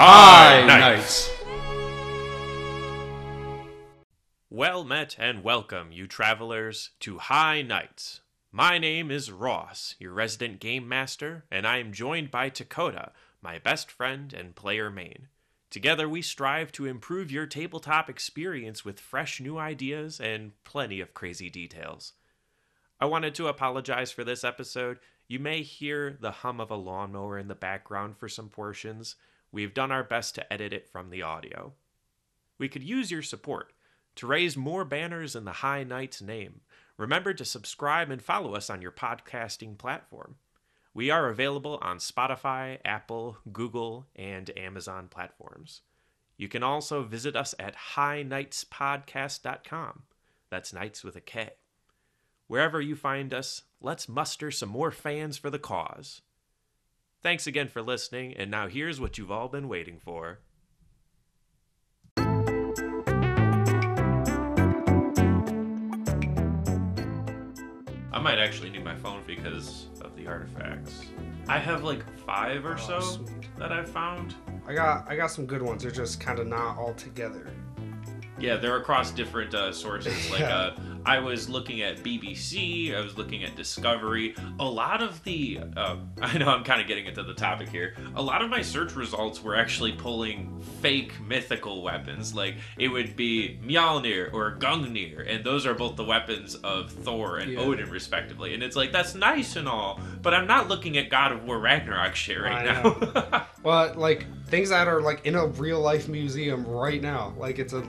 High Knights. Well met and welcome, you travelers, to High Knights. My name is Ross, your resident game master, and I am joined by Dakota, my best friend and player main. Together, we strive to improve your tabletop experience with fresh new ideas and plenty of crazy details. I wanted to apologize for this episode. You may hear the hum of a lawnmower in the background for some portions. We've done our best to edit it from the audio. We could use your support to raise more banners in the High Knight's name. Remember to subscribe and follow us on your podcasting platform. We are available on Spotify, Apple, Google, and Amazon platforms. You can also visit us at highknightspodcast.com. That's Knights with a K. Wherever you find us, let's muster some more fans for the cause. Thanks again for listening, and now here's what you've all been waiting for. I might actually need my phone because of the artifacts. I have like five or Oh, so sweet. that I've found. I got I got some good ones. They're just kind of not all together. Yeah, they're across different uh, sources. Like, uh, I was looking at BBC, I was looking at Discovery. A lot of the, uh, I know I'm kind of getting into the topic here. A lot of my search results were actually pulling fake mythical weapons. Like, it would be Mjolnir or Gungnir, and those are both the weapons of Thor and Yeah. Odin, respectively. And it's like, that's nice and all, but I'm not looking at God of War Ragnarok shit right I now. Well, like things that are like in a real life museum right now. Like it's a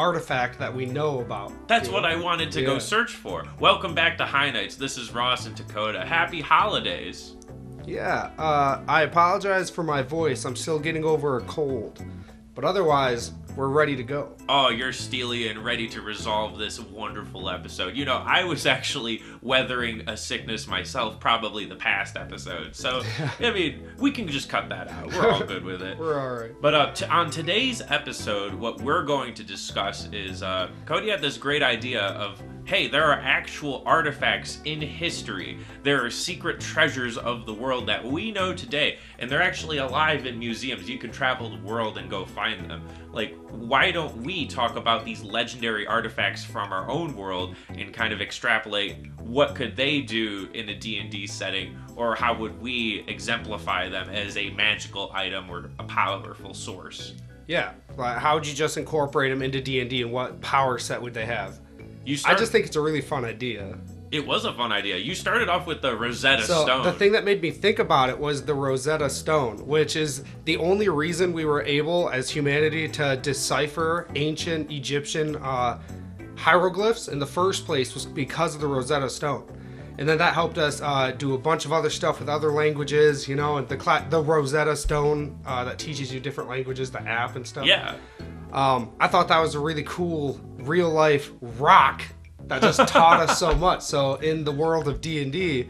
artifact that we know about. That's what know? I wanted to go search for. Welcome back to High Knights. This is Ross and Dakota. Happy holidays. Yeah. Uh, I apologize for my voice. I'm still getting over a cold, but otherwise we're ready to go. Oh, you're steely and ready to resolve this wonderful episode. You know, I was actually weathering a sickness myself, probably the past episode. So, I mean, we can just cut that out. We're all good with it. We're all right. But uh, t- on today's episode, what we're going to discuss is uh, Kody had this great idea of hey, there are actual artifacts in history. There are secret treasures of the world that we know today, and they're actually alive in museums. You can travel the world and go find them. Like, why don't we talk about these legendary artifacts from our own world and kind of extrapolate what could they do in a D&D setting or how would we exemplify them as a magical item or a powerful source? Yeah. How would you just incorporate them into D and D, and what power set would they have? You I just think it's a really fun idea. it was a fun idea. You started off with the Rosetta So Stone. the thing that made me think about it was the Rosetta Stone, which is the only reason we were able, as humanity, to decipher ancient Egyptian uh, hieroglyphs in the first place was because of the Rosetta Stone. And then that helped us uh, do a bunch of other stuff with other languages, you know, and the cla- the Rosetta Stone uh, that teaches you different languages, the app and stuff. yeah. Um, I thought that was a really cool real life rock that just taught us so much. So in the world of D and D,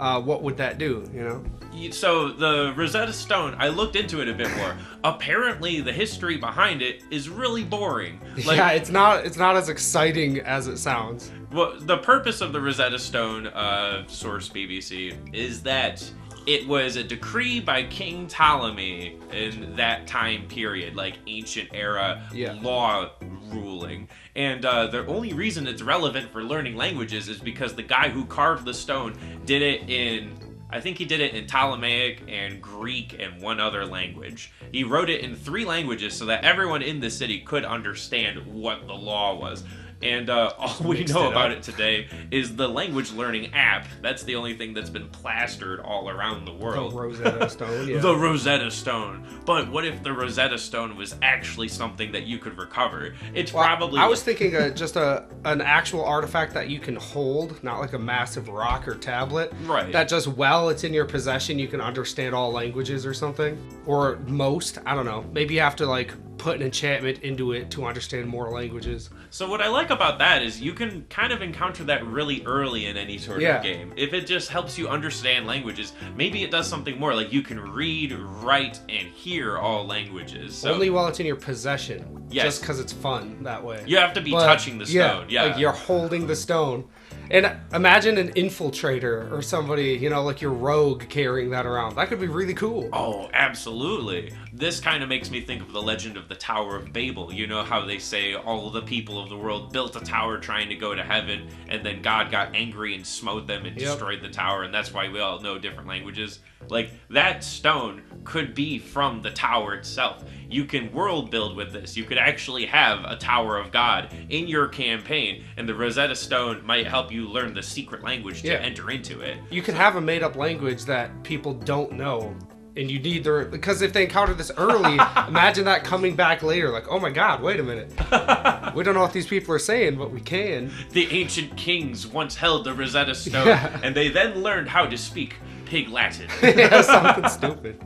uh, what would that do? You know? So the Rosetta Stone, I looked into it a bit more. Apparently, the history behind it is really boring. Like, yeah, it's not it's not as exciting as it sounds. Well, the purpose of the Rosetta Stone, uh, source BBC, is that it was a decree by King Ptolemy in that time period, like ancient era Yeah. law ruling. And uh, the only reason it's relevant for learning languages is because the guy who carved the stone did it in. I think he did it in Ptolemaic and Greek and one other language. He wrote it in three languages so that everyone in the city could understand what the law was. And uh, all we know it about up. it today is the language learning app. That's the only thing that's been plastered all around the world. The. Rosetta Stone. Yeah. The Rosetta Stone. But what if the Rosetta Stone was actually something that you could recover? It's Well, probably. I was thinking uh, just a an actual artifact that you can hold, not like a massive rock or tablet. Right. That just while it's in your possession, you can understand all languages or something, or most. I don't know. Maybe you have to like put an enchantment into it to understand more languages. So what I like about that is you can kind of encounter that really early in any sort Yeah. of game. If it just helps you understand languages, maybe it does something more. Like you can read, write, and hear all languages. So Only while it's in your possession. Yes. Just because it's fun that way. you have to be But, touching the stone. Yeah. Like you're holding the stone. And imagine an infiltrator or somebody, you know, like your rogue carrying that around. That could be really cool. Oh, absolutely. This kind of makes me think of the legend of the Tower of Babel. You know how they say all the people of the world built a tower trying to go to heaven, and then God got angry and smote them and Yep. destroyed the tower, and that's why we all know different languages. Like, that stone could be from the tower itself. You can world build with this. You could actually have a Tower of God in your campaign, and the Rosetta Stone might help you learn the secret language to Yeah. enter into it. You could have a made up language that people don't know. And you need their because if they encounter this early, imagine that coming back later, like, oh my god, wait a minute. we don't know what these people are saying, but we can. The ancient kings once held the Rosetta Stone, Yeah. and they then learned how to speak Pig Latin. yeah, something stupid.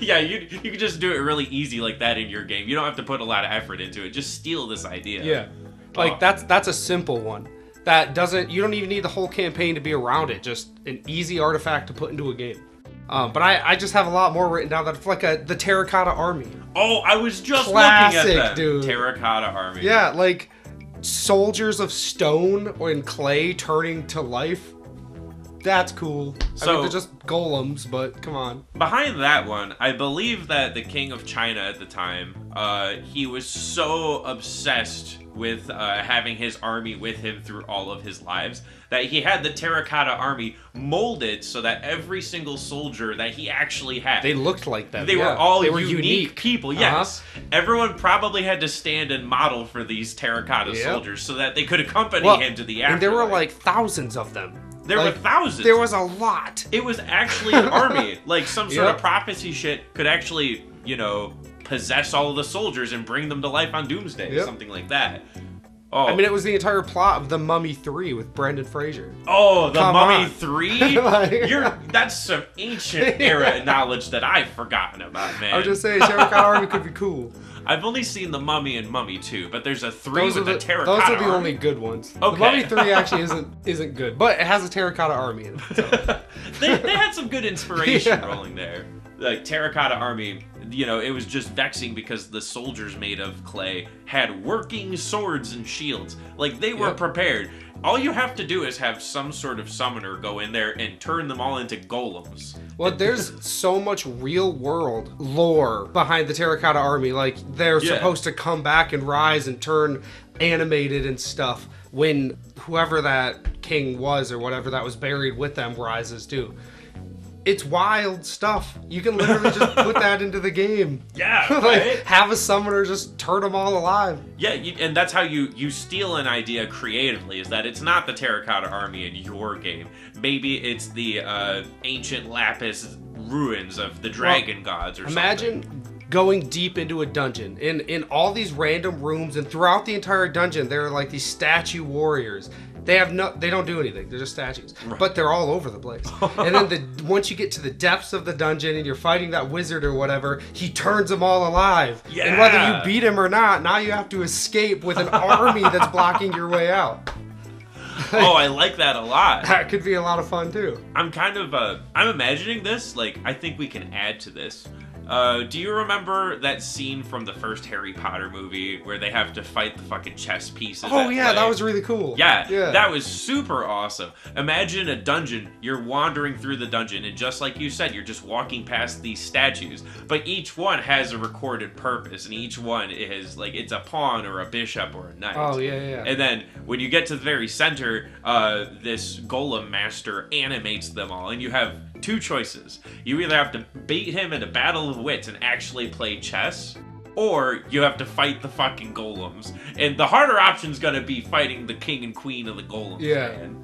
yeah, you you can just do it really easy like that in your game. You don't have to put a lot of effort into it. Just steal this idea. Yeah. Like Oh. that's that's a simple one. That doesn't you don't even need the whole campaign to be around it. Just an easy artifact to put into a game. Um, but I, I just have a lot more written down that it's like a the terracotta army. Oh, I was just Classic, looking at that. dude. Terracotta army. Yeah, like soldiers of stone and clay turning to life. That's cool. I So- mean, they're just golems, but come on. Behind that one, I believe that the king of China at the time, uh, he was so obsessed with uh, having his army with him through all of his lives that he had the terracotta army molded so that every single soldier that he actually had They looked like them. They yeah. were all They were unique, people. Uh-huh. Yes, everyone probably had to stand and model for these terracotta Yep. soldiers so that they could accompany Well, him to the afterlife. and there were like thousands of them. There were thousands. There was a lot. It was actually an army. Like some sort Yep. of prophecy shit could actually, you know, possess all of the soldiers and bring them to life on Doomsday, Yep. something like that. Oh, I mean, it was the entire plot of the Mummy Three with Brendan Fraser. oh, the come Mummy. Three. Like- You're that's some ancient era knowledge that I've forgotten about, man. I'm just saying, Terracotta Army could be cool. I've only seen the Mummy and Mummy Two, but there's a three Those with the, the terracotta. those are the army. only good ones. Okay. The Mummy Three actually isn't isn't good, but it has a Terracotta Army in it. So. they, they had some good inspiration Yeah. rolling there. Like Terracotta Army, you know, it was just vexing because the soldiers made of clay had working swords and shields. Like they were Yep. prepared. All you have to do is have some sort of summoner go in there and turn them all into golems. Well, there's so much real world lore behind the Terracotta Army. Like they're Yeah. supposed to come back and rise and turn animated and stuff when whoever that king was or whatever that was buried with them rises too. It's wild stuff. You can literally just put that into the game. Yeah, like right? have a summoner just turn them all alive. Yeah, you, and that's how you you steal an idea creatively. Is that it's not the Terracotta Army in your game. Maybe it's the uh, ancient Lapis ruins of the dragon gods or something. Imagine going deep into a dungeon in in all these random rooms and throughout the entire dungeon there are like these statue warriors. They have no they don't do anything. They're just statues. But they're all over the place. and then the once you get to the depths of the dungeon and you're fighting that wizard or whatever, he turns them all alive. Yeah. And whether you beat him or not, now you have to escape with an army that's blocking your way out. oh, I like that a lot. That could be a lot of fun too. I'm kind of uh, I'm imagining this. Like, I think we can add to this. Uh, do you remember that scene from the first Harry Potter movie where they have to fight the fucking chess pieces? Oh yeah, that was really cool. Yeah, Yeah. that was super awesome. Imagine a dungeon. You're wandering through the dungeon, and just like you said, you're just walking past these statues. But each one has a recorded purpose, and each one is like it's a pawn or a bishop or a knight. Oh yeah, yeah. And then when you get to the very center, uh, this golem master animates them all, and you have two choices. You either have to beat him in a battle of wits and actually play chess, or you have to fight the fucking golems. And the harder option's gonna be fighting the king and queen of the golems. Yeah. man.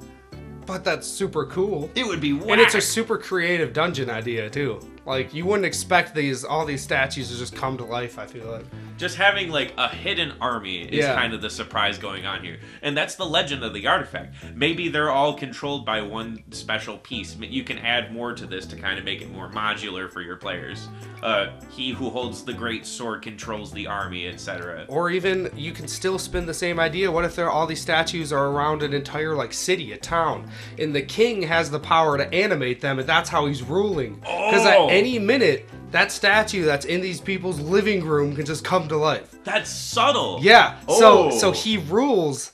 but that's super cool. It would be whack. And it's a super creative dungeon idea too. Like you wouldn't expect these all these statues to just come to life. I feel like. Just having like a hidden army is Yeah. kind of the surprise going on here and that's the legend of the artifact maybe they're all controlled by one special piece you can add more to this to kind of make it more modular for your players uh, he who holds the great sword controls the army etc Or even you can still spin the same idea. What if there all these statues are around an entire like city, a town, and the king has the power to animate them, and that's how he's ruling. Because Oh. at any minute, that statue that's in these people's living room can just come to life. that's subtle Yeah. Oh. So so oh. he rules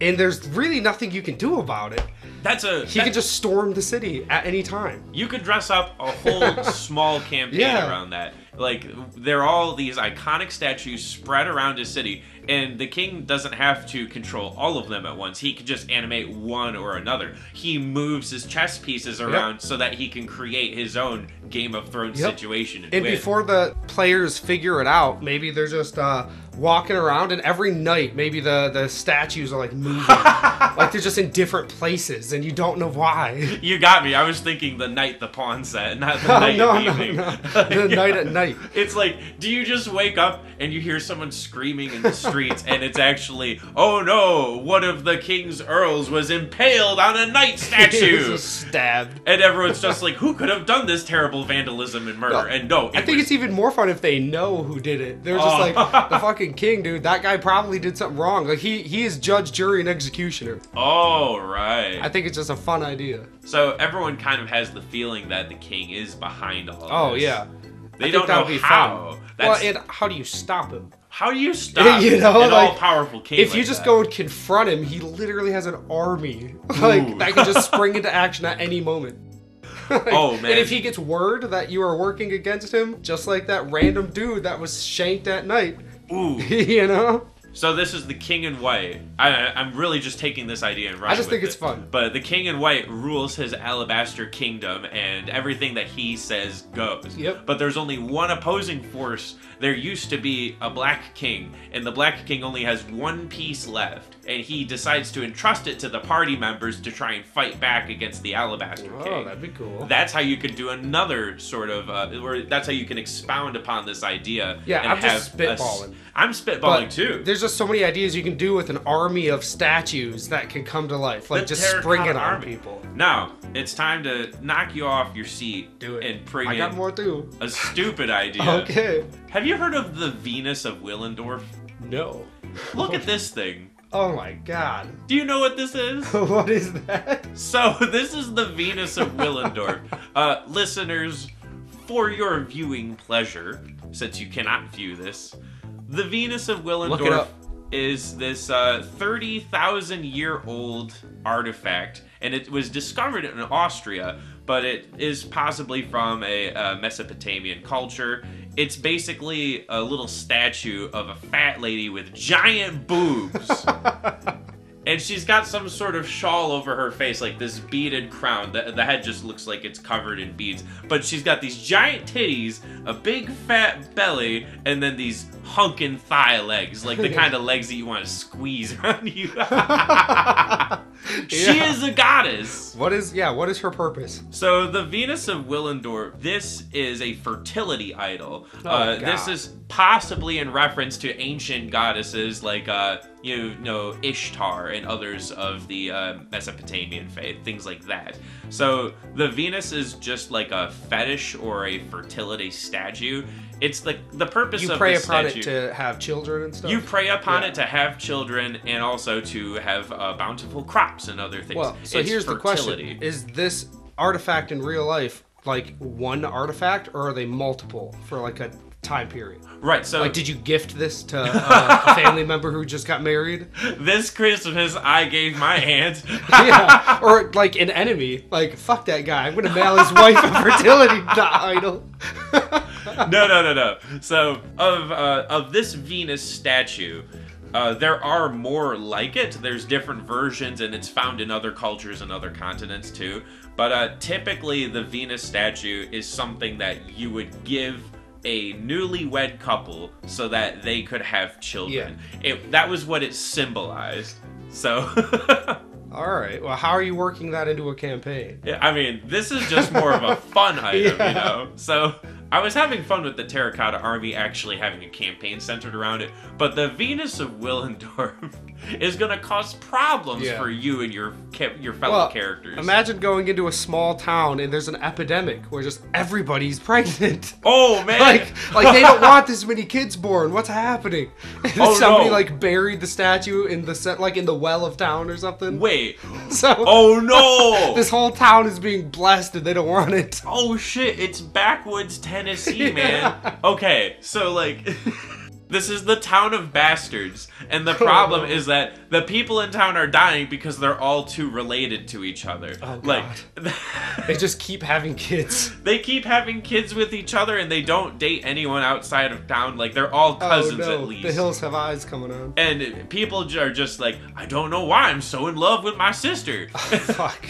and there's really nothing you can do about it. That's a He that- can just storm the city at any time. You could dress up a whole small campaign Yeah. around that. Like they're all these iconic statues spread around his city, and the king doesn't have to control all of them at once. He can just animate one or another. He moves his chess pieces around so that he can create his own Game of Thrones Yep. situation. And, And before the players figure it out, maybe they're just uh, walking around, and every night, maybe the, the statues are like moving. like they're just in different places, and you don't know why. you got me. I was thinking the night the pawn set, not the night no, no, evening. no. The Yeah. night at night. It's like, do you just wake up and you hear someone screaming in the streets, and it's actually, oh no, one of the king's earls was impaled on a knight statue. stabbed. and everyone's just like, who could have done this terrible vandalism and murder? No, and no, I think was- it's even more fun if they know who did it. They're just Oh. like the fucking king, dude. That guy probably did something wrong. Like he he is judge, jury, and executioner. Oh, right. I think it's just a fun idea. so everyone kind of has the feeling that the king is behind all this. Oh this. yeah. They I don't know be how. Well, and how do you stop him? how do you stop You know, an like, all-powerful king If you just that? go and confront him, he literally has an army like Ooh. that can just spring into action at any moment. Like, Oh, man. And if he gets word that you are working against him, just like that random dude that was shanked at night, Ooh. you know? So this is the King in White. I, I'm really just taking this idea and running I just think it's it. fun. But the King in White rules his alabaster kingdom, and everything that he says goes. Yep. But there's only one opposing force. There used to be a Black King, and the Black King only has one piece left, and he decides to entrust it to the party members to try and fight back against the alabaster Oh, king. that'd be cool. That's how you can do another sort of, uh, or that's how you can expound upon this idea. Yeah, and I'm just have a spitballing. I'm spitballing But too. There's just so many ideas you can do with an army of statues that can come to life. Like The just spring it on army. people. Now it's time to knock you off your seat. Do it. and bring I got in more too. a stupid idea. Okay. Have you heard of the Venus of Willendorf? No. Look at this thing. Oh my god. Do you know what this is? what is that? So this is the Venus of Willendorf. uh, listeners, for your viewing pleasure, since you cannot view this, the Venus of Willendorf is this uh, 30,000 year old artifact, and it was discovered in Austria, but it is possibly from a uh, Mesopotamian culture. It's basically a little statue of a fat lady with giant boobs. And she's got some sort of shawl over her face, like this beaded crown. The, the head just looks like it's covered in beads. But she's got these giant titties, a big fat belly, and then these hunkin' thigh legs, like the kind of legs that you want to squeeze around you. she Yeah. is a goddess. What is yeah, what is her purpose? So the Venus of Willendorf, this is a fertility idol. uh, this is possibly in reference to ancient goddesses like uh, you know Ishtar and others of the uh, Mesopotamian faith, things like that. So the Venus is just like a fetish or a fertility statue. It's the the purpose You of pray this upon statue. it to have children and stuff. You pray upon Yeah. it to have children and also to have uh, bountiful crops and other things. Well, so It's here's the question: Is this artifact in real life like one artifact, or are they multiple for like a time period? Right, so Like, did you gift this to uh, a family member who just got married? This Christmas, I gave my aunt. yeah, or like an enemy. Like, fuck that guy. I'm gonna mail his wife a fertility idol. no, no, no, no. So of uh, of this Venus statue, uh, there are more like it. There's different versions, and it's found in other cultures and other continents too. But uh, typically, the Venus statue is something that you would give a newlywed couple so that they could have children. It, that was what it symbolized. So. All right. Well, how are you working that into a campaign? Yeah, I mean, this is just more of a fun item, Yeah. you know? So, I was having fun with the Terracotta Army actually having a campaign centered around it, but the Venus of Willendorf is gonna cause problems Yeah. for you and your your fellow Well, characters. Imagine going into a small town and there's an epidemic where just everybody's pregnant. oh, man! like, like they don't want this many kids born. What's happening? Oh, Somebody no. like buried the statue in the set, like in the well of town or something. Wait. So Oh, no! this whole town is being blessed and they don't want it. Oh shit, it's backwoods Tennessee, man. Okay, so like This is the town of bastards. And the problem no. is that the people in town are dying because they're all too related to each other. Oh, like They just keep having kids. they keep having kids with each other and they don't date anyone outside of town. Like they're all oh, cousins oh no, at least. the hills have eyes coming on. and people are just like, I don't know why I'm so in love with my sister. Oh, fuck.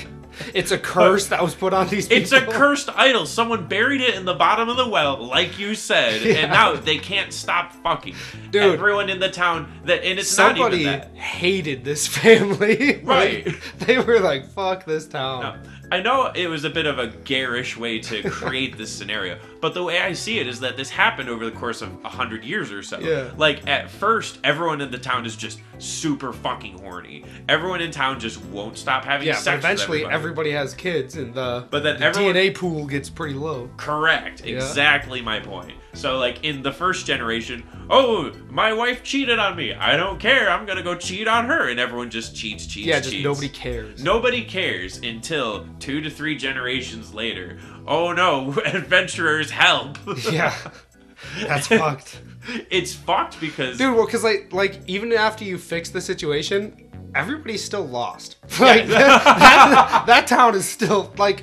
It's a curse that was put on these people. It's a cursed idol. Someone buried it in the bottom of the well, like you said, Yeah. and now they can't stop fucking. Dude. Everyone in the town that, and it's not Somebody even that. hated this family. Right. Like, they were like, fuck this town. No. I know it was a bit of a garish way to create this scenario, but the way I see it is that this happened over the course of a hundred years or so. Yeah. Like at first, everyone in the town is just super fucking horny. Everyone in town just won't stop having Yeah, sex. but with eventually everybody. everybody has kids and the, But then the everyone- DNA pool gets pretty low. Correct. Exactly my point. So, like, in the first generation, oh, my wife cheated on me. I don't care. I'm going to go cheat on her. And everyone just cheats, cheats, Yeah, just cheats. nobody cares. Nobody cares until two to three generations later. Oh no, adventurers help. Yeah. That's fucked. it's fucked because. Dude, well, because like, like even after you fix the situation, everybody's still lost. Like that, that, that town is still like.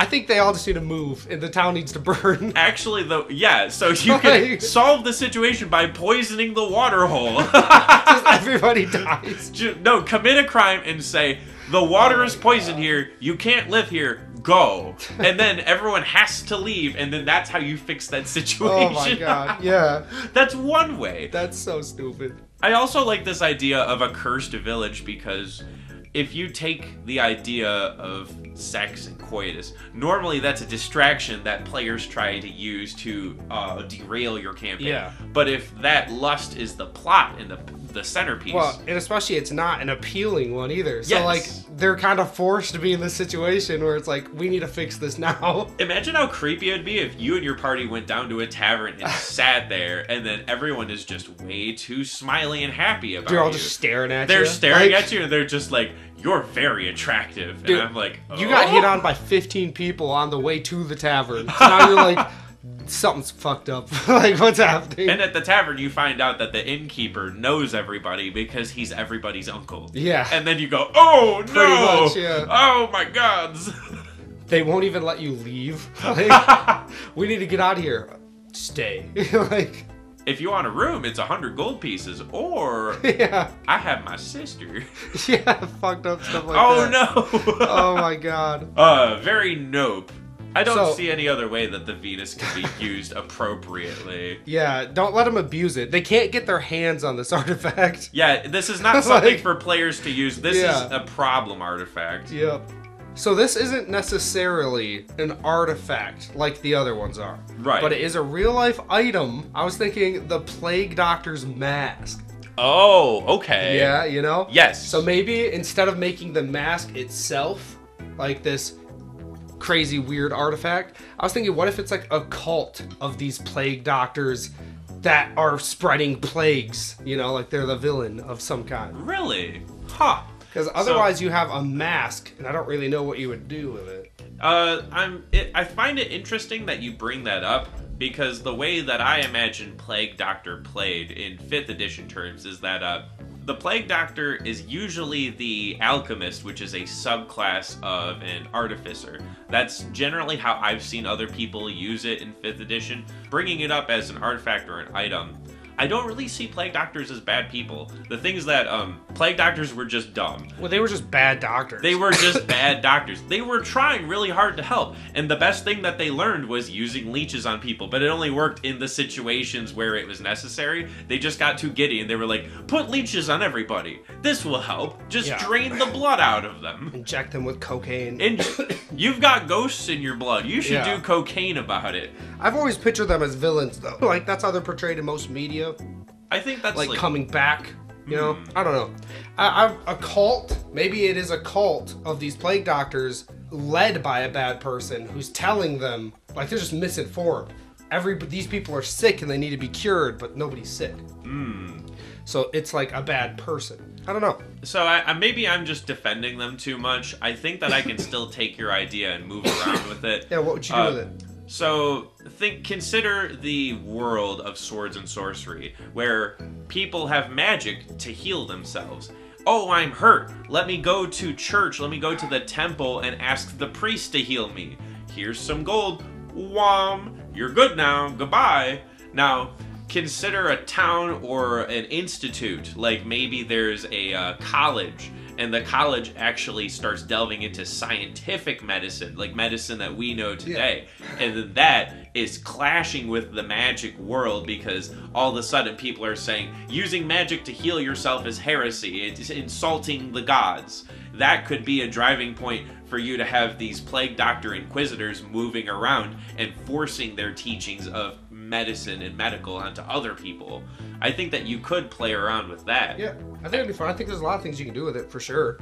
I think they all just need to move, and the town needs to burn. Actually, though, yeah, so you can solve the situation by poisoning the water hole. Just everybody dies. Ju- no, commit a crime and say, the water is poisoned here, you can't live here, go. And then everyone has to leave, and then that's how you fix that situation. Oh my god. Yeah. that's one way. That's so stupid. I also like this idea of a cursed village because if you take the idea of sex and coitus, normally that's a distraction that players try to use to uh, derail your campaign. Yeah. But if that lust is the plot and the the centerpiece, Well, and especially it's not an appealing one either. So Yes. like they're kind of forced to be in this situation where it's like we need to fix this now. Imagine how creepy it'd be if you and your party went down to a tavern and sat there, and then everyone is just way too smiley and happy about it. They're all you. just staring at you. they're staring Like, at you, and they're just like, "You're very attractive," Dude, and I'm like, You got "Oh." hit on by 15 people on the way to the tavern. So now you're like, something's fucked up. like, what's happening? And at the tavern, you find out that the innkeeper knows everybody because he's everybody's uncle. Yeah. And then you go, "Oh no! much, yeah. Oh my gods!" they won't even let you leave. Like, we need to get out of here. Stay. like, if you want a room, it's a hundred gold pieces, or yeah, I have my sister. yeah, fucked up stuff like oh that. Oh no! Oh my god. Uh, very nope. I don't So- see any other way that the Venus can be used appropriately. Yeah, don't let them abuse it. They can't get their hands on this artifact. Yeah, this is not something Like- for players to use. This Yeah. is a problem artifact. Yep. So this isn't necessarily an artifact like the other ones are. Right. But it is a real life item. I was thinking the plague doctor's mask. Oh, okay. Yeah, you know? Yes. So maybe instead of making the mask itself like this crazy weird artifact, I was thinking what if it's like a cult of these plague doctors that are spreading plagues, you know, like they're the villain of some kind. Really? Huh. Because otherwise you have a mask and I don't really know what you would do with it. Uh, I'm. It, I find it interesting that you bring that up because the way that I imagine Plague Doctor played in fifth edition terms is that uh, the Plague Doctor is usually the alchemist, which is a subclass of an artificer. That's generally how I've seen other people use it in fifth edition, bringing it up as an artifact or an item. I don't really see plague doctors as bad people. The thing is that um, plague doctors were just dumb. Well, they were just bad doctors. They were just bad doctors. They were trying really hard to help. And the best thing that they learned was using leeches on people, but it only worked in the situations where it was necessary. They just got too giddy and they were like, put leeches on everybody. This will help. Just Yeah. drain the blood out of them. inject them with cocaine. And you've got ghosts in your blood. You should Yeah. do cocaine about it. I've always pictured them as villains, though. Like that's how they're portrayed in most media, I think that's like, like, coming back. You know, Hmm. I don't know. i've a cult. Maybe it is a cult of these plague doctors, led by a bad person who's telling them like they're just misinformed. Every these people are sick and they need to be cured, but nobody's sick. Hmm. So it's like a bad person. I don't know. So I, I, maybe I'm just defending them too much. I think that I can still take your idea and move around with it. Yeah, what would you do Uh, with it? So think consider the world of swords and sorcery where people have magic to heal themselves. Oh, I'm hurt. Let me go to church. Let me go to the temple and ask the priest to heal me. Here's some gold. Wham! You're good now. Goodbye. Now, consider a town or an institute. Like maybe there's a uh, college and the college actually starts delving into scientific medicine, like medicine that we know today. And then that is clashing with the magic world because all of a sudden people are saying using magic to heal yourself is heresy, it's insulting the gods. That could be a driving point for you to have these plague doctor inquisitors moving around and forcing their teachings of medicine and medical onto other people. I think that you could play around with that. Yeah, I think it'd be fun. I think there's a lot of things you can do with it for sure.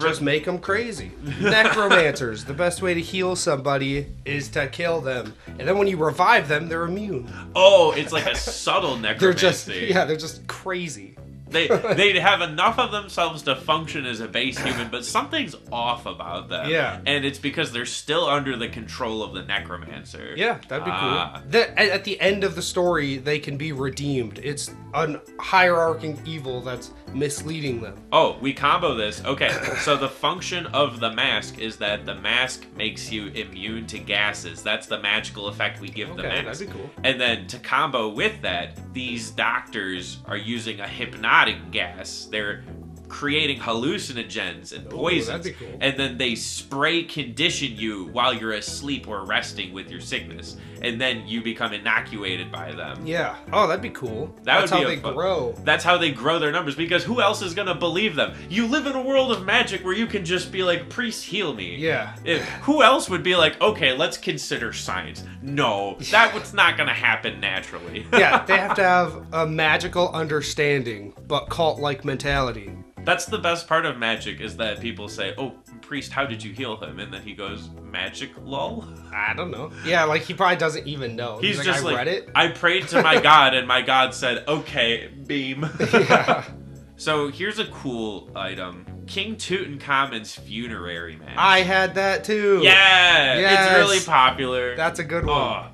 Just make them crazy. Necromancers. the best way to heal somebody is to kill them, and then when you revive them, they're immune. Oh, it's like a subtle necromancy. They're just yeah, they're just crazy. They they have enough of themselves to function as a base human, but something's off about them. Yeah. and it's because they're still under the control of the necromancer. Yeah, that'd be Ah. cool. The, at, at the end of the story, they can be redeemed. It's an hierarching evil that's misleading them. Oh, we combo this. Okay, so the function of the mask is that the mask makes you immune to gases. That's the magical effect we give the Okay, mask. that'd be cool. And then to combo with that, these doctors are using a hypnotic gas. They're creating hallucinogens and oh, poisons. that'd cool. And then they spray condition you while you're asleep or resting with your sickness. And then you become inoculated by them. Yeah. Oh, that'd be cool. That that's would be how they fun- grow. That's how they grow their numbers because who else is gonna believe them? You live in a world of magic where you can just be like, priest, heal me. Yeah. If, who else would be like, okay, let's consider science? No, that was not gonna happen naturally. yeah, they have to have a magical understanding, but cult-like mentality. That's the best part of magic is that people say, oh, priest, how did you heal him? And then he goes, magic, lol. I don't know. Yeah, like he probably doesn't even know. He's, like, just I like, read it. I prayed to my god, and my god said, okay, beam. Yeah. so here's a cool item King Tutankhamun's funerary mask. I had that too. Yeah, Yes. it's really popular. That's a good one. Oh,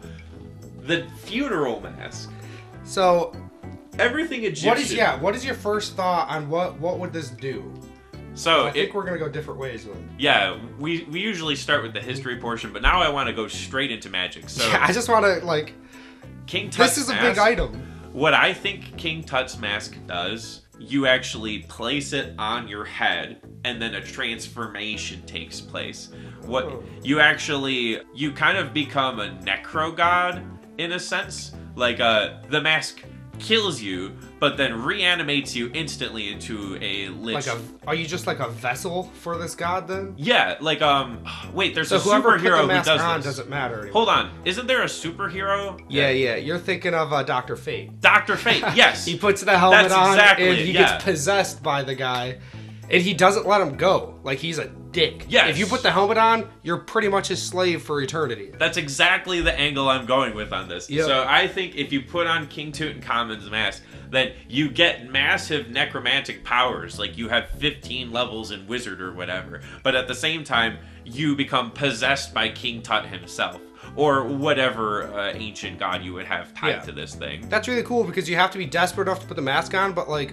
the funeral mask. So, Everything Egyptian. what is yeah? What is your first thought on what what would this do? So I think it, we're gonna go different ways with yeah, we we usually start with the history portion, but now I want to go straight into magic. So Yeah, I just want to like. King Tut's This is a big item. What I think King Tut's mask does, you actually place it on your head, and then a transformation takes place. What Oh. you actually you kind of become a necro god in a sense. Like uh, the mask kills you, but then reanimates you instantly into a lich. Like a, are you just like a vessel for this god then? yeah, like um, wait, there's So a whoever put superhero the who mask does on this. doesn't matter anymore. Hold on, isn't there a superhero? Yeah, yeah. You're thinking of uh, Doctor Fate. Doctor Fate. Yes, He puts the helmet That's on exactly and it, he yeah. gets possessed by the guy, and he doesn't let him go. Like he's a dick. Yes. If you put the helmet on, you're pretty much his slave for eternity. That's exactly the angle I'm going with on this. Yep. So I think if you put on King Tutankhamun's mask, then you get massive necromantic powers, like you have 15 levels in Wizard or whatever. But at the same time, you become possessed by King Tut himself, or whatever uh, ancient god you would have tied Yeah. to this thing. That's really cool because you have to be desperate enough to put the mask on, but like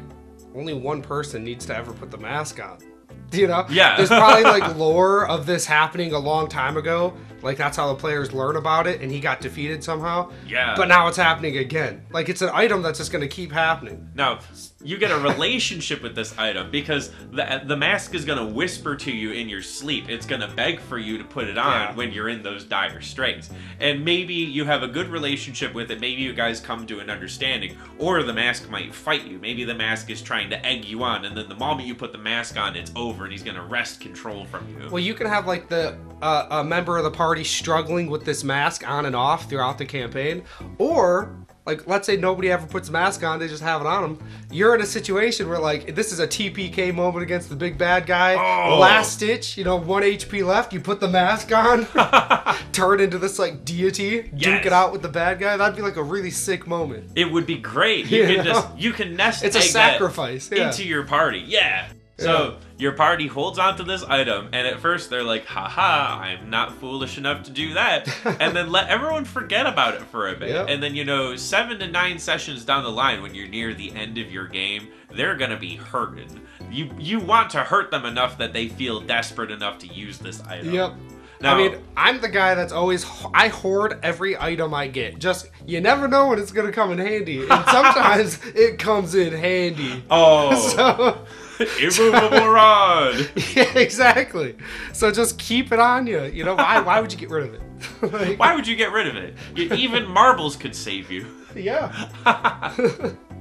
only one person needs to ever put the mask on. You know? Yeah. There's probably like lore of this happening a long time ago. Like that's how the players learn about it, and he got defeated somehow. Yeah. But now it's happening again. Like it's an item that's just gonna keep happening. Now, you get a relationship with this item because the the mask is gonna whisper to you in your sleep. It's gonna beg for you to put it on Yeah. when you're in those dire straits. And maybe you have a good relationship with it. Maybe you guys come to an understanding. Or the mask might fight you. Maybe the mask is trying to egg you on, and then the moment you put the mask on, it's over, and he's gonna wrest control from you. Well, you can have like the uh, a member of the party struggling with this mask on and off throughout the campaign, or like let's say nobody ever puts a mask on, they just have it on them. You're in a situation where like this is a TPK moment against the big bad guy. Oh. Last stitch, you know, one HP left. You put the mask on, turn into this like deity, duke it out with the bad guy. That'd be like a really sick moment. It would be great. You You can just you can nest It's a sacrifice, yeah. into your party. Yeah. So your party holds onto this item, and at first they're like, haha, I'm not foolish enough to do that. and then let everyone forget about it for a bit. Yep. And then, you know, seven to nine sessions down the line, when you're near the end of your game, they're gonna be hurting. You you want to hurt them enough that they feel desperate enough to use this item. Yep. Now, I mean, I'm the guy that's always I hoard every item I get. Just you never know when it's gonna come in handy, and sometimes it comes in handy. oh, So immovable rod. yeah, exactly. So just keep it on you. You know why? Why would you get rid of it? Like, Why would you get rid of it? Even marbles could save you. Yeah.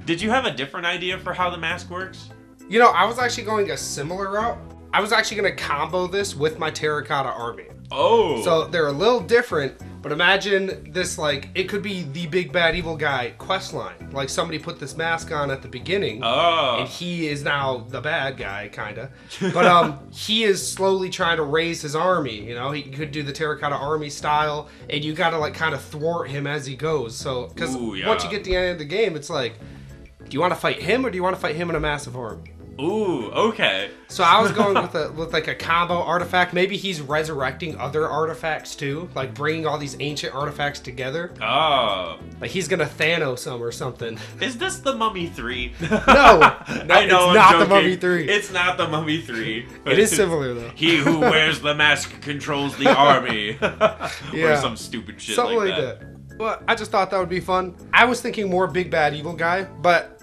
Did you have a different idea for how the mask works? You know, I was actually going a similar route. I was actually gonna combo this with my terracotta army. Oh. So they're a little different, but imagine this like it could be the big bad evil guy quest line. Like somebody put this mask on at the beginning. Oh. And he is now the bad guy, kinda. But um, he is slowly trying to raise his army. You know, he could do the terracotta army style, and you gotta like kind of thwart him as he goes. So, because yeah. once you get to the end of the game, it's like, do you want to fight him or do you want to fight him in a massive army? Ooh, okay. So I was going with a with like a combo artifact. Maybe he's resurrecting other artifacts too, like bringing all these ancient artifacts together. Oh. Like he's gonna Thanos them or something. Is this the Mummy 3? No, no, I know, it's I'm not the. Mummy 3. It's not the Mummy 3. It is similar though. He who wears the mask controls the army. Yeah. Or some stupid shit Something like, like that. that. Well, I just thought that would be fun. I was thinking more big bad evil guy, but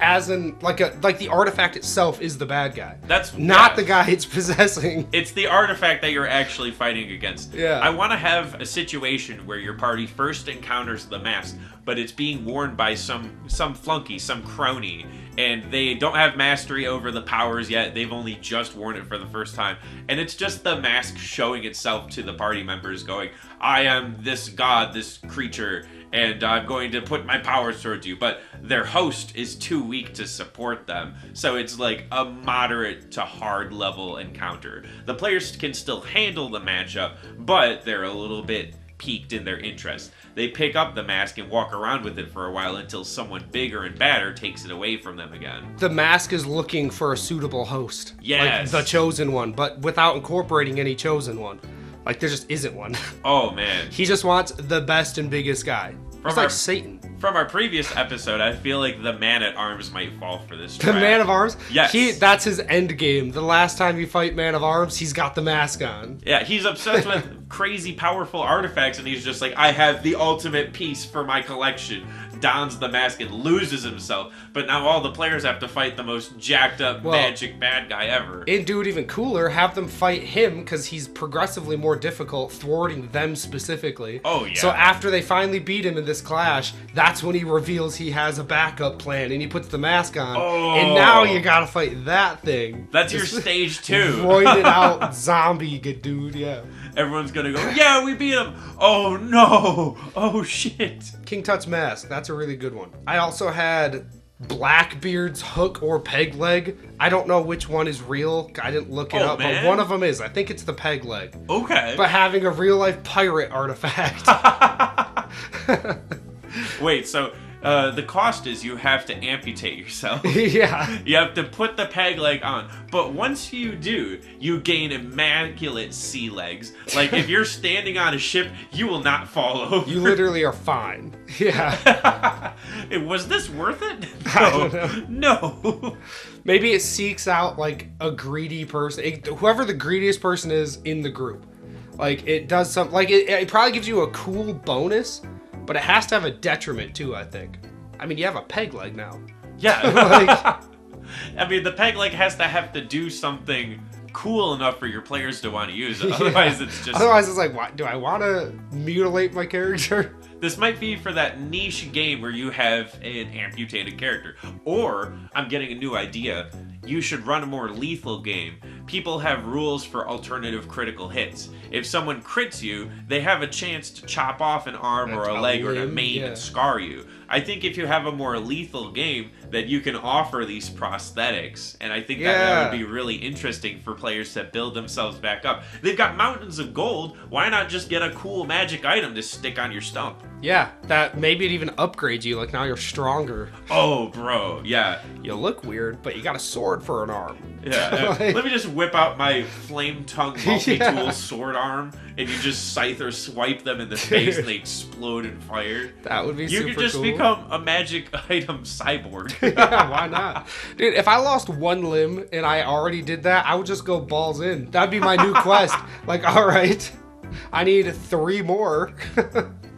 as in like a like the artifact itself is the bad guy, That's not yeah. the guy it's possessing. It's the artifact that you're actually fighting against. Yeah. I want to have a situation where your party first encounters the mask, but it's being worn by some some flunky, some crony, and they don't have mastery over the powers yet. They've only just worn it for the first time, and it's just the mask showing itself to the party members, going, "I am this god, this creature." And I'm going to put my powers towards you, but their host is too weak to support them. So it's like a moderate to hard level encounter. The players can still handle the matchup, but they're a little bit piqued in their interest. They pick up the mask and walk around with it for a while until someone bigger and badder takes it away from them again. The mask is looking for a suitable host, Yes. like the chosen one, but without incorporating any chosen one. Like there just isn't one. Oh man. he just wants the best and biggest guy. It's From like our- Satan. From our previous episode, I feel like the man at arms might fall for this. The. Man of Arms? Yes. He that's his end game. The last time you fight Man of Arms, he's got the mask on. Yeah, he's obsessed with crazy powerful artifacts, and he's just like, I have the ultimate piece for my collection. Dons the mask and loses himself, but now all the players have to fight the most jacked up Well- magic bad guy ever. And do it even cooler, have them fight him because he's progressively more difficult, thwarting them specifically. Oh, yeah. So after they finally beat him in this clash, that's when he reveals he has a backup plan and he puts the mask on. Oh. And now you gotta fight that thing. That's your stage two. Roided out zombie good dude, yeah. Everyone's gonna go, yeah, we beat him. Oh no! Oh shit! King Tut's mask. That's a really good one. I also had Blackbeard's hook or peg leg. I don't know which one is real. I didn't look it Oh, up, man. but one of them is. I think it's the peg leg. Okay. But having a real life pirate artifact. Wait, so uh, the cost is you have to amputate yourself. yeah. You have to put the peg leg on. But once you do, you gain immaculate sea legs. Like if you're standing on a ship, you will not fall over. You literally are fine. Yeah. Was this worth it? I don't No. No. Maybe it seeks out like a greedy person, it- whoever the greediest person is in the group. Like it does some like it, it probably gives you a cool bonus, but it has to have a detriment too, I think. I mean, you have a peg leg now. Yeah. Like- I mean, the peg leg has to have to do something cool enough for your players to want to use it. Otherwise, Yeah. it's just. Otherwise, it's like, why, do I want to mutilate my character? This might be for that niche game where you have an amputated character. Or, I'm getting a new idea. You should run a more lethal game. People have rules for alternative critical hits. If someone crits you, they have a chance to chop off an arm or a A leg or a mane yeah. and scar you. I think if you have a more lethal game, that you can offer these prosthetics, and I think that, that would be really interesting for players to build themselves back up. They've got mountains of gold. Why not just get a cool magic item to stick on your stump? Yeah, that maybe it even upgrades you. Like now you're stronger. Oh, bro, yeah. You look weird, but you got a sword for an arm. Yeah. Like- Let me just whip out my flame tongue multi tool Yeah. sword arm, and you just scythe or swipe them in the face, and they explode in fire. That would be super cool. You could just cool. become a magic item cyborg. Yeah, why not? Dude, if I lost one limb and I already did that, I would just go balls in. That'd be my new quest. Like, all right, I need three more.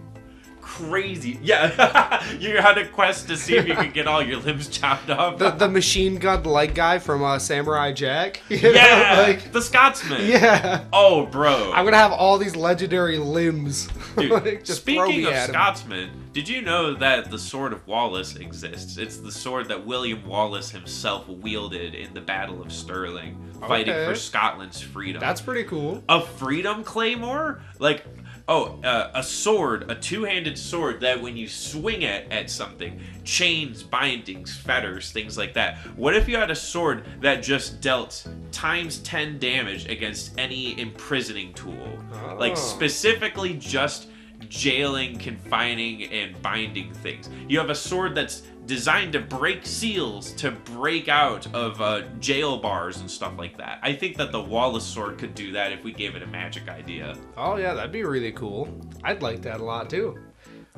Crazy. Yeah. you had a quest to see if you could get all your limbs chopped off. the, the machine gun leg guy from uh, Samurai Jack. You know, yeah. like, the Scotsman. yeah. Oh, bro. I'm gonna have all these legendary limbs. Dude, Like, speaking of. Scotsman, did you know that the Sword of Wallace exists? It's the sword that William Wallace himself wielded in the Battle of Stirling, fighting for Scotland's freedom. That's pretty cool. a freedom claymore? Like, oh, uh, a sword, a two-handed sword that when you swing it at something, chains, bindings, fetters, things like that. What if you had a sword that just dealt times 10 damage against any imprisoning tool? Like Oh. specifically just jailing, confining, and binding things. You have a sword that's designed to break seals, to break out of uh, jail bars and stuff like that. I think that the Wallace sword could do that if we gave it a magic idea. Oh yeah, that'd be really cool. I'd like that a lot too.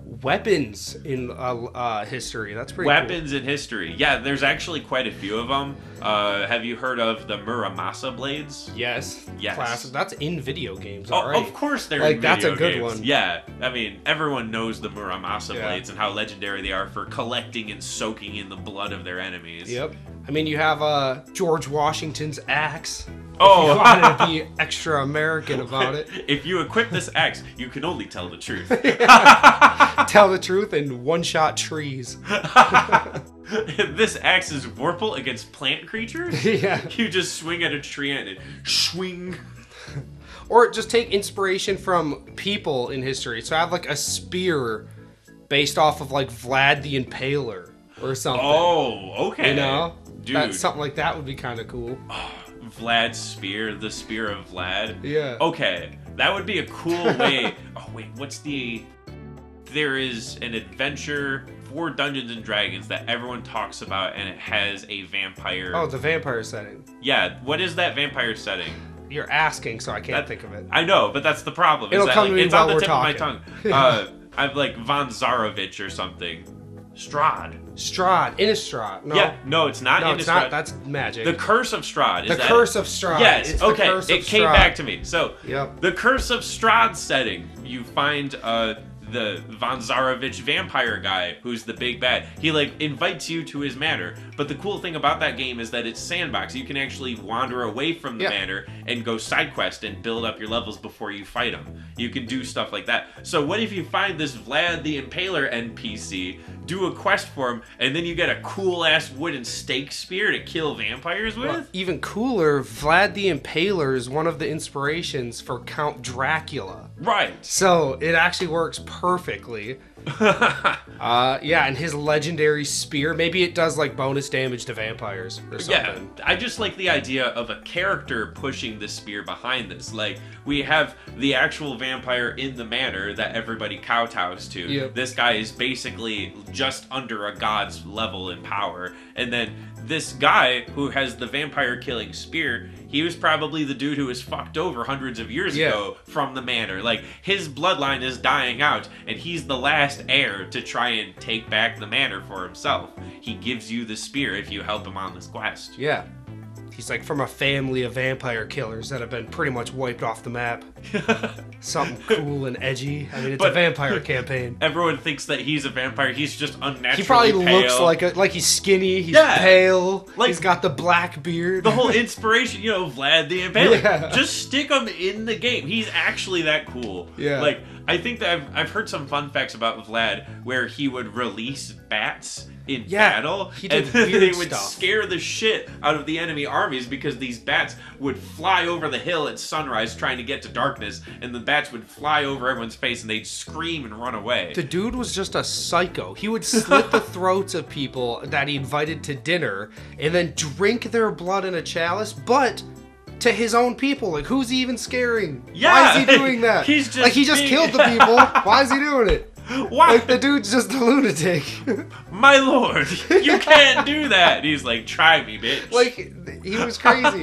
Weapons in uh, uh, history. That's pretty. Weapons in history. Yeah, there's actually quite a few of them. Uh, have you heard of the Muramasa blades? Yes. Yes. Classic. That's in video games. Oh, right. Of course, they're Like, in that's a good games. one. Yeah, I mean, everyone knows the Muramasa Yeah. blades and how legendary they are for collecting and soaking in the blood of their enemies. Yep. I mean, you have uh, George Washington's axe. Oh. If you wanted to be extra American about it. if you equip this axe, you can only tell the truth. Tell the truth and one-shot trees. this axe is Vorpal against plant creatures. yeah. You just swing at a tree and it swing. Or just take inspiration from people in history. So I have like a spear based off of like Vlad the Impaler or something. Oh, okay. You know? Dude. That, something like that would be kind of cool. Vlad's spear, the spear of Vlad. Yeah. Okay, that would be a cool way. oh wait, what's the? There is an adventure for Dungeons and Dragons that everyone talks about, and it has a vampire. Oh, the vampire setting. yeah. What is that vampire setting? You're asking, so I can't That- think of it. I know, but that's the problem. It'll that, come like, to me it's on while the we're tip of my talking. tongue. Uh, I've like Von Zarovich or something. Strahd. Strahd, Innistrad. No, Yeah, no, it's not. no, it's Innistrad. not. That's magic. the Curse of Strahd. Is The that Curse of Strahd. Yes. It's okay. It came Strahd. back to me. So Yep. the Curse of Strahd setting. You find uh, the Von Zarovich vampire guy, who's the big bad. He like invites you to his manor. But the cool thing about that game is that it's sandbox. You can actually wander away from the Yeah. manor and go side quest and build up your levels before you fight him. You can do stuff like that. So what if you find this Vlad the Impaler NPC, do a quest for him, and then you get a cool ass wooden stake spear to kill vampires with? Well, even cooler, Vlad the Impaler is one of the inspirations for Count Dracula. Right. So it actually works perfectly. Uh, yeah, and his legendary spear, maybe it does like bonus damage to vampires or something. Yeah. I just like the idea of a character pushing the spear behind this. Like, we have the actual vampire in the manor that everybody kowtows to. Yep. This guy is basically just under a god's level in power. And then this guy who has the vampire killing spear, he was probably the dude who was fucked over hundreds of years Yeah. ago from the manor. Like, his bloodline is dying out, and he's the last heir to try and take back the manor for himself. He gives you the spear if you help him on this quest. Yeah. He's like from a family of vampire killers that have been pretty much wiped off the map. Something cool and edgy. I mean, it's a vampire campaign. Everyone thinks that he's a vampire. He's just unnaturally He probably pale. looks like a, like he's skinny. He's Yeah. pale. Like- he's got the black beard. the whole inspiration, you know, Vlad the Impaler. Yeah. Just stick him in the game. He's actually that cool. Yeah. Like, I think that I've, I've heard some fun facts about Vlad where he would release bats in Yeah, battle he did and they would stuff. scare the shit out of the enemy armies because these bats would fly over the hill at sunrise trying to get to darkness and the bats would fly over everyone's face and they'd scream and run away. The dude was just a psycho. He would slit the throats of people that he invited to dinner and then drink their blood in a chalice, but to his own people. Like, who's he even scaring? Why is he doing that? he's just like he just being- killed the people. Why is he doing it? Why? Like the dude's just a lunatic. My lord, you can't do that. And he's like, try me, bitch. like he was crazy.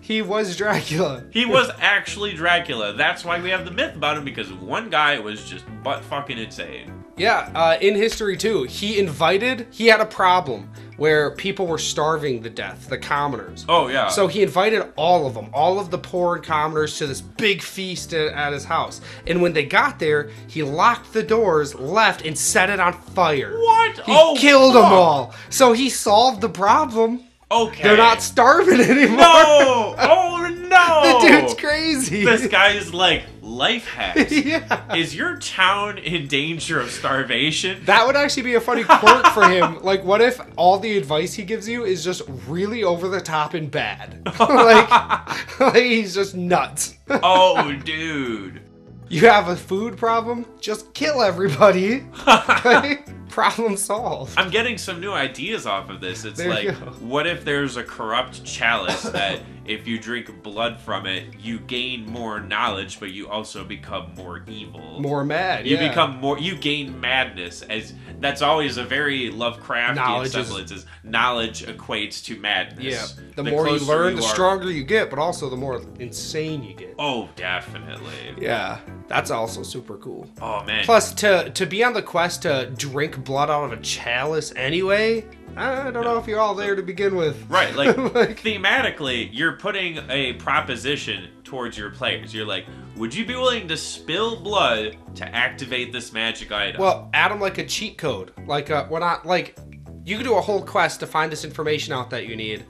he was Dracula. He was actually Dracula. That's why we have the myth about him because one guy was just butt fucking insane. Yeah, uh, in history too, he invited. He had a problem where people were starving to death, the commoners. Oh yeah. So he invited all of them, all of the poor and commoners, to this big feast at, his house. And when they got there, he locked the doors, left, and set it on fire. what? He oh, killed them all. So he solved the problem. Okay. They're not starving anymore. No. Oh no. the dude's crazy. This guy's like life hacks. yeah. Is your town in danger of starvation? That would actually be a funny quirk for him. Like, what if all the advice he gives you is just really over the top and bad? like, like, he's just nuts. oh, dude. You have a food problem? Just kill everybody. Like, problem solved. I'm getting some new ideas off of this. It's There like, what if there's a corrupt chalice that if you drink blood from it, you gain more knowledge, but you also become more evil? More mad. You yeah. become more. You gain madness, as that's always a very Lovecraftian Knowledge is- semblance. Is knowledge equates to madness. Yeah. The, more you learn, the are- stronger you get, but also the more insane you get. Oh, definitely. Yeah. That's also super cool. Oh man. Plus, to to be on the quest to drink blood out of a chalice anyway, I don't know if you're all there to begin with. Right, like, Like- thematically, you're putting a proposition towards your players. You're like, would you be willing to spill blood to activate this magic item? Well, add them like a cheat code. Like, uh, we're not like you can do a whole quest to find this information out that you need,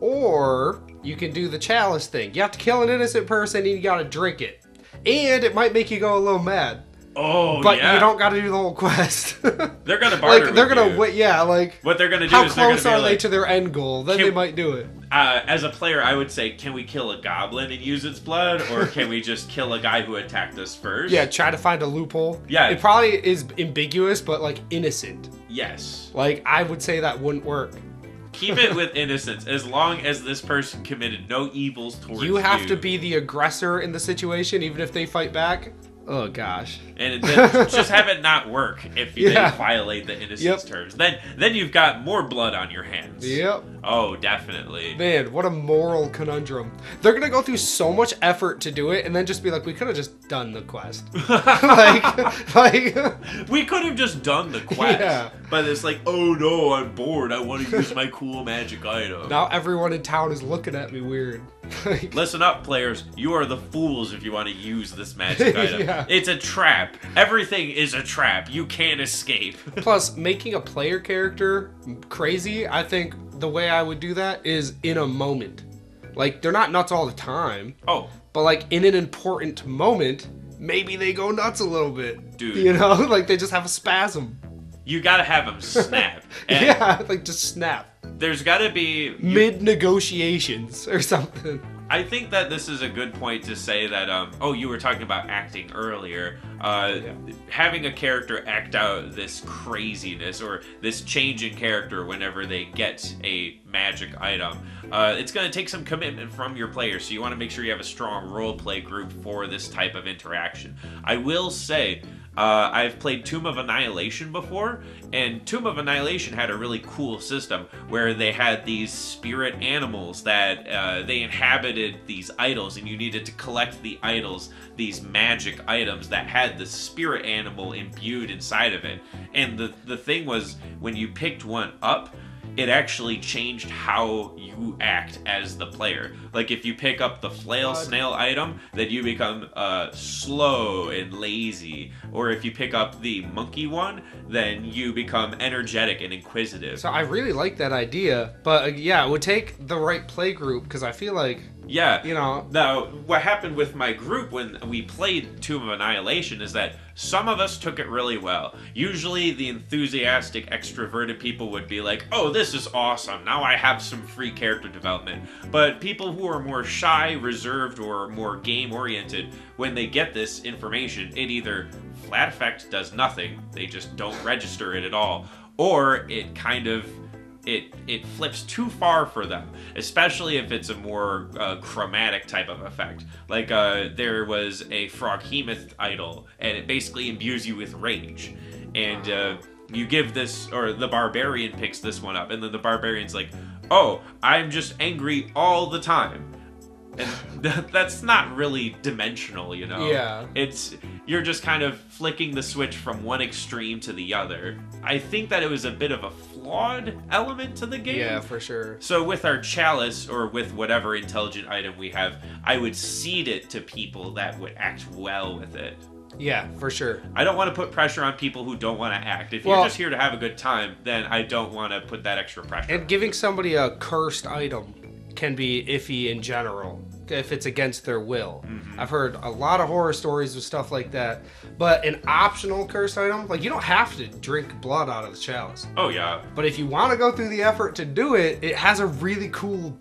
or you can do the chalice thing. You have to kill an innocent person and you gotta drink it, and it might make you go a little mad. Oh, But yeah. you don't gotta do the whole quest. They're gonna barter. like they're gonna you. wait. Yeah, like What they're gonna do how is they're gonna close are they to their end goal? Then they might do it. uh, as a player, I would say, can we kill a goblin and use its blood, or can we just kill a guy who attacked us first? Yeah, try to find a loophole. Yeah. it probably is ambiguous, but like innocent. Yes. Like I would say that wouldn't work. Keep it with innocence, as long as this person committed no evils towards you. You have to be the aggressor in the situation, even if they fight back. Oh gosh. and then just have it not work if you Yeah. they violate the innocence Yep. terms. Then then you've got more blood on your hands. Yep. Oh, definitely. Man, what a moral conundrum. They're gonna go through so much effort to do it, and then just be like, we could have just done the quest. like, like. We could have just done the quest, Yeah. but it's like, oh no, I'm bored. I want to use my cool magic item. Now everyone in town is looking at me weird. Listen up, players. You are the fools if you want to use this magic item. Yeah. It's a trap. Everything is a trap. You can't escape. Plus, making a player character crazy, I think the way I would do that is in a moment. Like, they're not nuts all the time, oh, but like in an important moment, maybe they go nuts a little bit. Dude. You know, like they just have a spasm. you gotta have them snap. Yeah, like just snap. There's gotta be. Mid negotiations or something. I think that this is a good point to say that. Um, oh, you were talking about acting earlier. Uh, Having a character act out this craziness or this change in character whenever they get a magic item, uh, it's going to take some commitment from your players. So you want to make sure you have a strong role play group for this type of interaction. I will say. Uh, I've played Tomb of Annihilation before, and Tomb of Annihilation had a really cool system where they had these spirit animals that uh, they inhabited these idols, and you needed to collect the idols, these magic items that had the spirit animal imbued inside of it. And the the thing was, when you picked one up, it actually changed how you act as the player. Like if you pick up the flail God. snail item, then you become uh, slow and lazy. Or if you pick up the monkey one, then you become energetic and inquisitive. So I really like that idea, but uh, yeah, it would take the right play group because I feel like yeah. you know Now, what happened with my group when we played Tomb of Annihilation is that some of us took it really well. Usually, the enthusiastic, extroverted people would be like, oh, this is awesome. Now I have some free character development. But people who are more shy, reserved, or more game oriented, when they get this information, it either flat effect does nothing, they just don't register it at all, or it kind of it it flips too far for them, especially if it's a more uh, chromatic type of effect. Like uh, there was a Froghemoth idol, and it basically imbues you with rage, and uh, you give this or the barbarian picks this one up, and then the barbarian's like, "Oh, I'm just angry all the time." And th- that's not really dimensional you know Yeah. it's you're just kind of flicking the switch from one extreme to the other i think that it was a bit of a flawed element to the game Yeah, for sure. so with our chalice or with whatever intelligent item we have i would seed it to people that would act well with it Yeah, for sure. I don't want to put pressure on people who don't want to act. If Well- you're just here to have a good time, then I don't want to put that extra pressure. And giving somebody a cursed item can be iffy in general if it's against their will. Mm-hmm. I've heard a lot of horror stories with stuff like that. But an optional curse item, like you don't have to drink blood out of the chalice. oh yeah, But if you want to go through the effort to do it, it has a really cool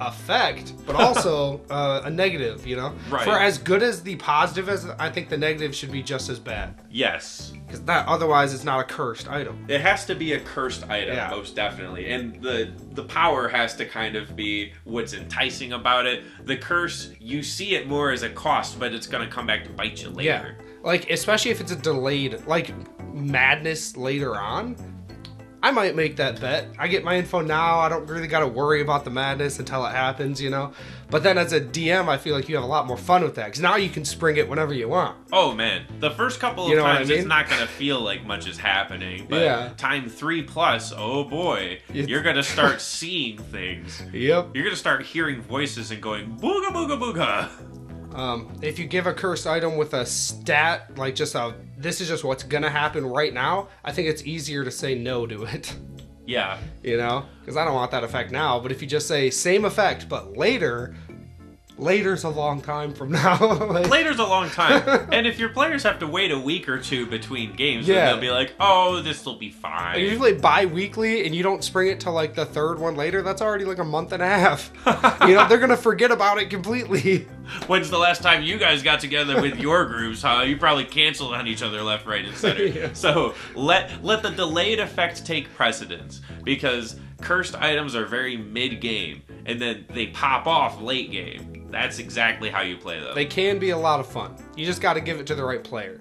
effect, but also uh, a negative, you know? Right. For as good as the positive as I think the negative should be just as bad. yes. Because that otherwise it's not a cursed item. It has to be a cursed item, Yeah. most definitely, and the the power has to kind of be what's enticing about it. The curse, you see it more as a cost, but it's gonna come back to bite you later. Yeah. Like especially if it's a delayed like madness later on. I might make that bet. I get my info now. I don't really got to worry about the madness until it happens, you know. But then as a DM, I feel like you have a lot more fun with that because now you can spring it whenever you want. Oh man, the first couple of You know what I times it's not gonna feel like much is happening, but Yeah. time three plus, oh boy, It's- you're gonna start seeing things. Yep. You're gonna start hearing voices and going booga booga booga. Um, if you give a cursed item with a stat, like just a this is just what's gonna happen right now, I think it's easier to say no to it. Yeah, you know, because I don't want that effect now. But if you just say same effect but later, later's a long time from now. Like, later's a long time, and if your players have to wait a week or two between games, then Yeah. they'll be like, "Oh, this will be fine." And usually bi-weekly and you don't spring it till like the third one later that's already like a month and a half you know they're gonna forget about it completely When's the last time you guys got together with your groups? Huh? You probably canceled on each other left, right, and center. Yeah. So let let the delayed effect take precedence because cursed items are very mid game, and then they pop off late game. That's exactly how you play them. they can be a lot of fun you just got to give it to the right player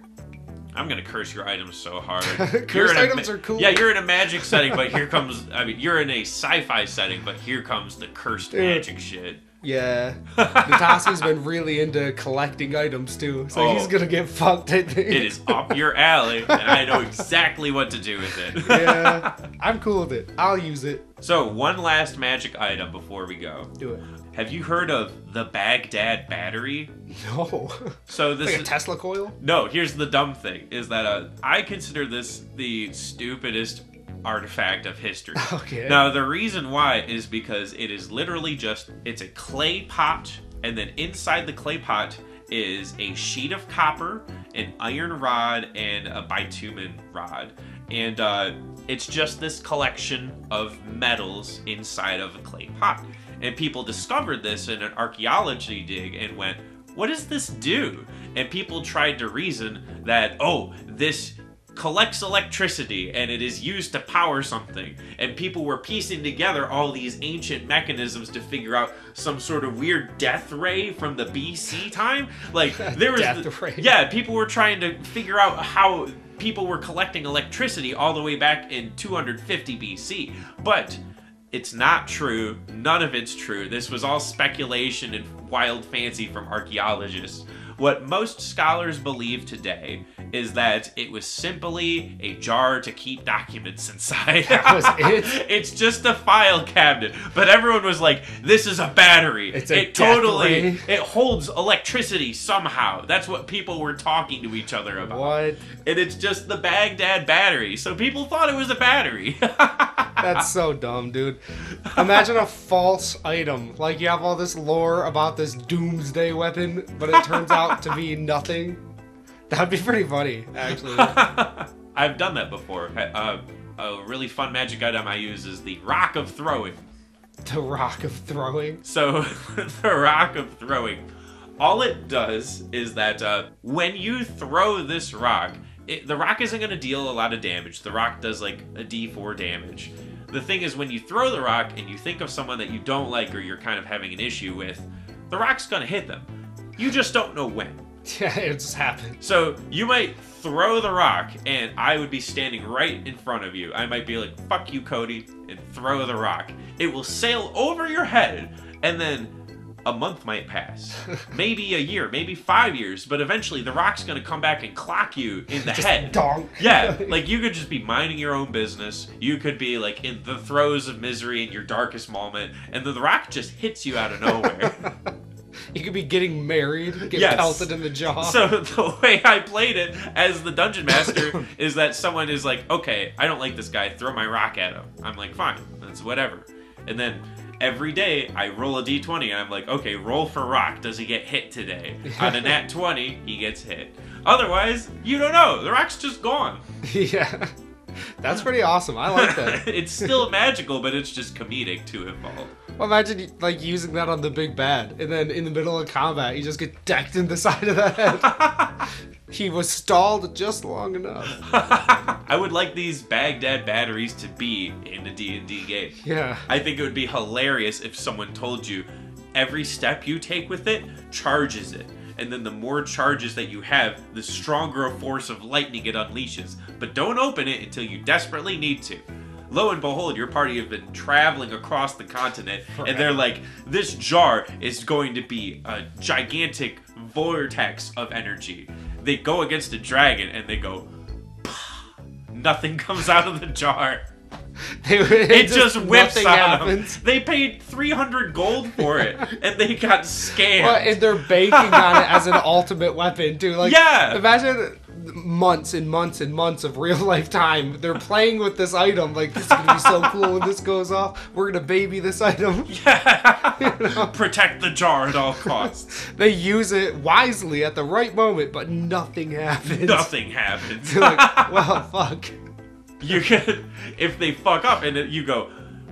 I'm gonna curse your items so hard. Cursed You're in a items ma- are cool. Yeah, you're in a magic setting, but here comes. I mean, you're in a sci-fi setting, but here comes the cursed Dude. magic shit. Yeah Natasi's been really into collecting items too so Oh. he's gonna get fucked I think It is up your alley, and I know exactly what to do with it. yeah I'm cool with it I'll use it So, one last magic item before we go. do it Have you heard of the Baghdad battery? no So this like a is Tesla coil no. Here's the dumb thing: is that uh, I consider this the stupidest artifact of history. Okay. Now the reason why is because it is literally just it's a clay pot, and then inside the clay pot is a sheet of copper, an iron rod, and a bitumen rod. And uh, it's just this collection of metals inside of a clay pot. And people discovered this in an archaeology dig and went, What does this do? And people tried to reason that, oh, this collects electricity and it is used to power something. And people were piecing together all these ancient mechanisms to figure out some sort of weird death ray from the BC time. Like there was Death the- ray. Yeah, people were trying to figure out how people were collecting electricity all the way back in 250 BC. But it's not true. None of it's true. This was all speculation and wild fancy from archaeologists. What most scholars believe today is that it was simply a jar to keep documents inside. That was it? it's just a file cabinet. But everyone was like, this is a battery. It's a it totally ray. it holds electricity somehow. That's what people were talking to each other about. what And it's just the Baghdad battery. So people thought it was a battery. That's so dumb, dude. Imagine a false item. Like you have all this lore about this doomsday weapon, but it turns out to be nothing. That'd be pretty funny, actually. I've done that before. Uh, a really fun magic item I use is the Rock of Throwing. the rock of throwing. So, the Rock of Throwing, all it does is that uh, when you throw this rock, it, the rock isn't going to deal a lot of damage. The rock does like a d4 damage. The thing is, when you throw the rock and you think of someone that you don't like or you're kind of having an issue with, the rock's gonna hit them. You just don't know when. Yeah, it just happened. So you might throw the rock, and I would be standing right in front of you. I might be like, fuck you, Kody, and throw the rock. It will sail over your head, and then a month might pass. maybe a year, maybe five years, but eventually the rock's gonna come back and clock you in the head. Donk. Yeah, like you could just be minding your own business. You could be like in the throes of misery in your darkest moment, and then the rock just hits you out of nowhere. You could be getting married, get Yes. pelted in the jaw. So the way I played it as the dungeon master is that someone is like, okay, I don't like this guy, throw my rock at him. I'm like, fine, that's whatever. And then every day I roll a d20 and I'm like, okay, roll for rock. Does he get hit today? On a nat 20, he gets hit. Otherwise, you don't know. The rock's just gone. yeah. That's pretty awesome. I like that. it's still magical, but it's just comedic to involve. Well, imagine like using that on the big bad, and then in the middle of combat, you just get decked in the side of the head. He was stalled just long enough. I would like these Baghdad batteries to be in a D&D game. Yeah. I think it would be hilarious if someone told you every step you take with it charges it. And then the more charges that you have, the stronger a force of lightning it unleashes. But don't open it until you desperately need to. Lo and behold, your party have been traveling across the continent, and they're like, this jar is going to be a gigantic vortex of energy. They go against a dragon, and they go, nothing comes out of the jar. it, It just whips on happens. them. They paid 300 gold for it, and they got scammed. Well, and they're banking on it as an ultimate weapon too. Like, Yeah. imagine months and months and months of real life time. They're playing with this item. Like, this is gonna be so cool when this goes off. We're gonna baby this item. Yeah. Protect the jar at all costs. They use it wisely at the right moment, but nothing happens. Nothing happens. They're like, well, fuck. you could, if they fuck up, and you go,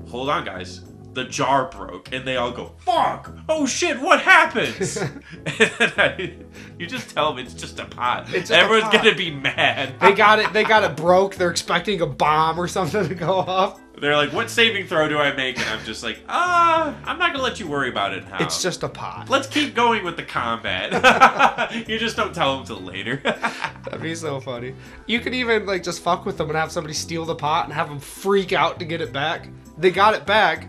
hold on, guys. The jar broke, and they all go, "Fuck! Oh shit! What happens?" and I- you just tell them it's just a pot. It's just a Everyone's pot. gonna be mad. They got it. They got it broke. They're expecting a bomb or something to go off. They're like, "What saving throw do I make?" And I'm just like, "Ah, I'm not gonna let you worry about it now." It's just a pot. Let's keep going with the combat. you just don't tell them till later. That'd be so funny. You could even like just fuck with them and have somebody steal the pot and have them freak out to get it back. They got it back,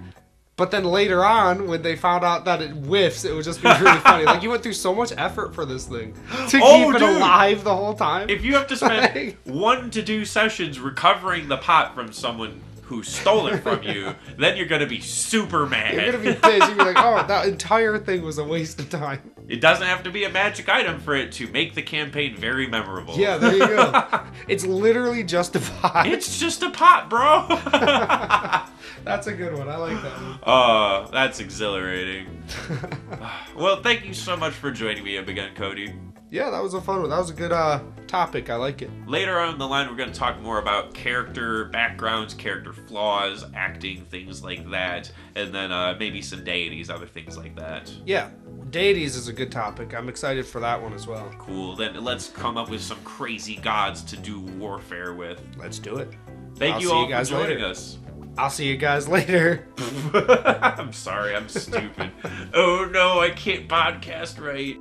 but then later on, when they found out that it whiffs, it would just be really funny. Like you went through so much effort for this thing to Oh, keep it dude. alive the whole time. if you have to spend Like- one to two sessions recovering the pot from someone who stole it from you, then you're gonna be super mad. You're gonna be pissed. You're like, oh, that entire thing was a waste of time. It doesn't have to be a magic item for it to make the campaign very memorable. Yeah, there you go. it's literally just a pot. It's just a pot, bro. That's a good one. I like that one. Oh, that's exhilarating. well, thank you so much for joining me up again, Kody. Yeah, that was a fun one. That was a good uh topic. I like it. Later on in the line, we're going to talk more about character backgrounds, character flaws, acting, things like that, and then uh, maybe some deities, other things like that. Yeah, deities is a good topic. I'm excited for that one as well. Cool. Then let's come up with some crazy gods to do warfare with. Let's do it. Thank I'll you all you guys for joining later. us. I'll see you guys later. I'm sorry, I'm stupid. oh no, I can't podcast right.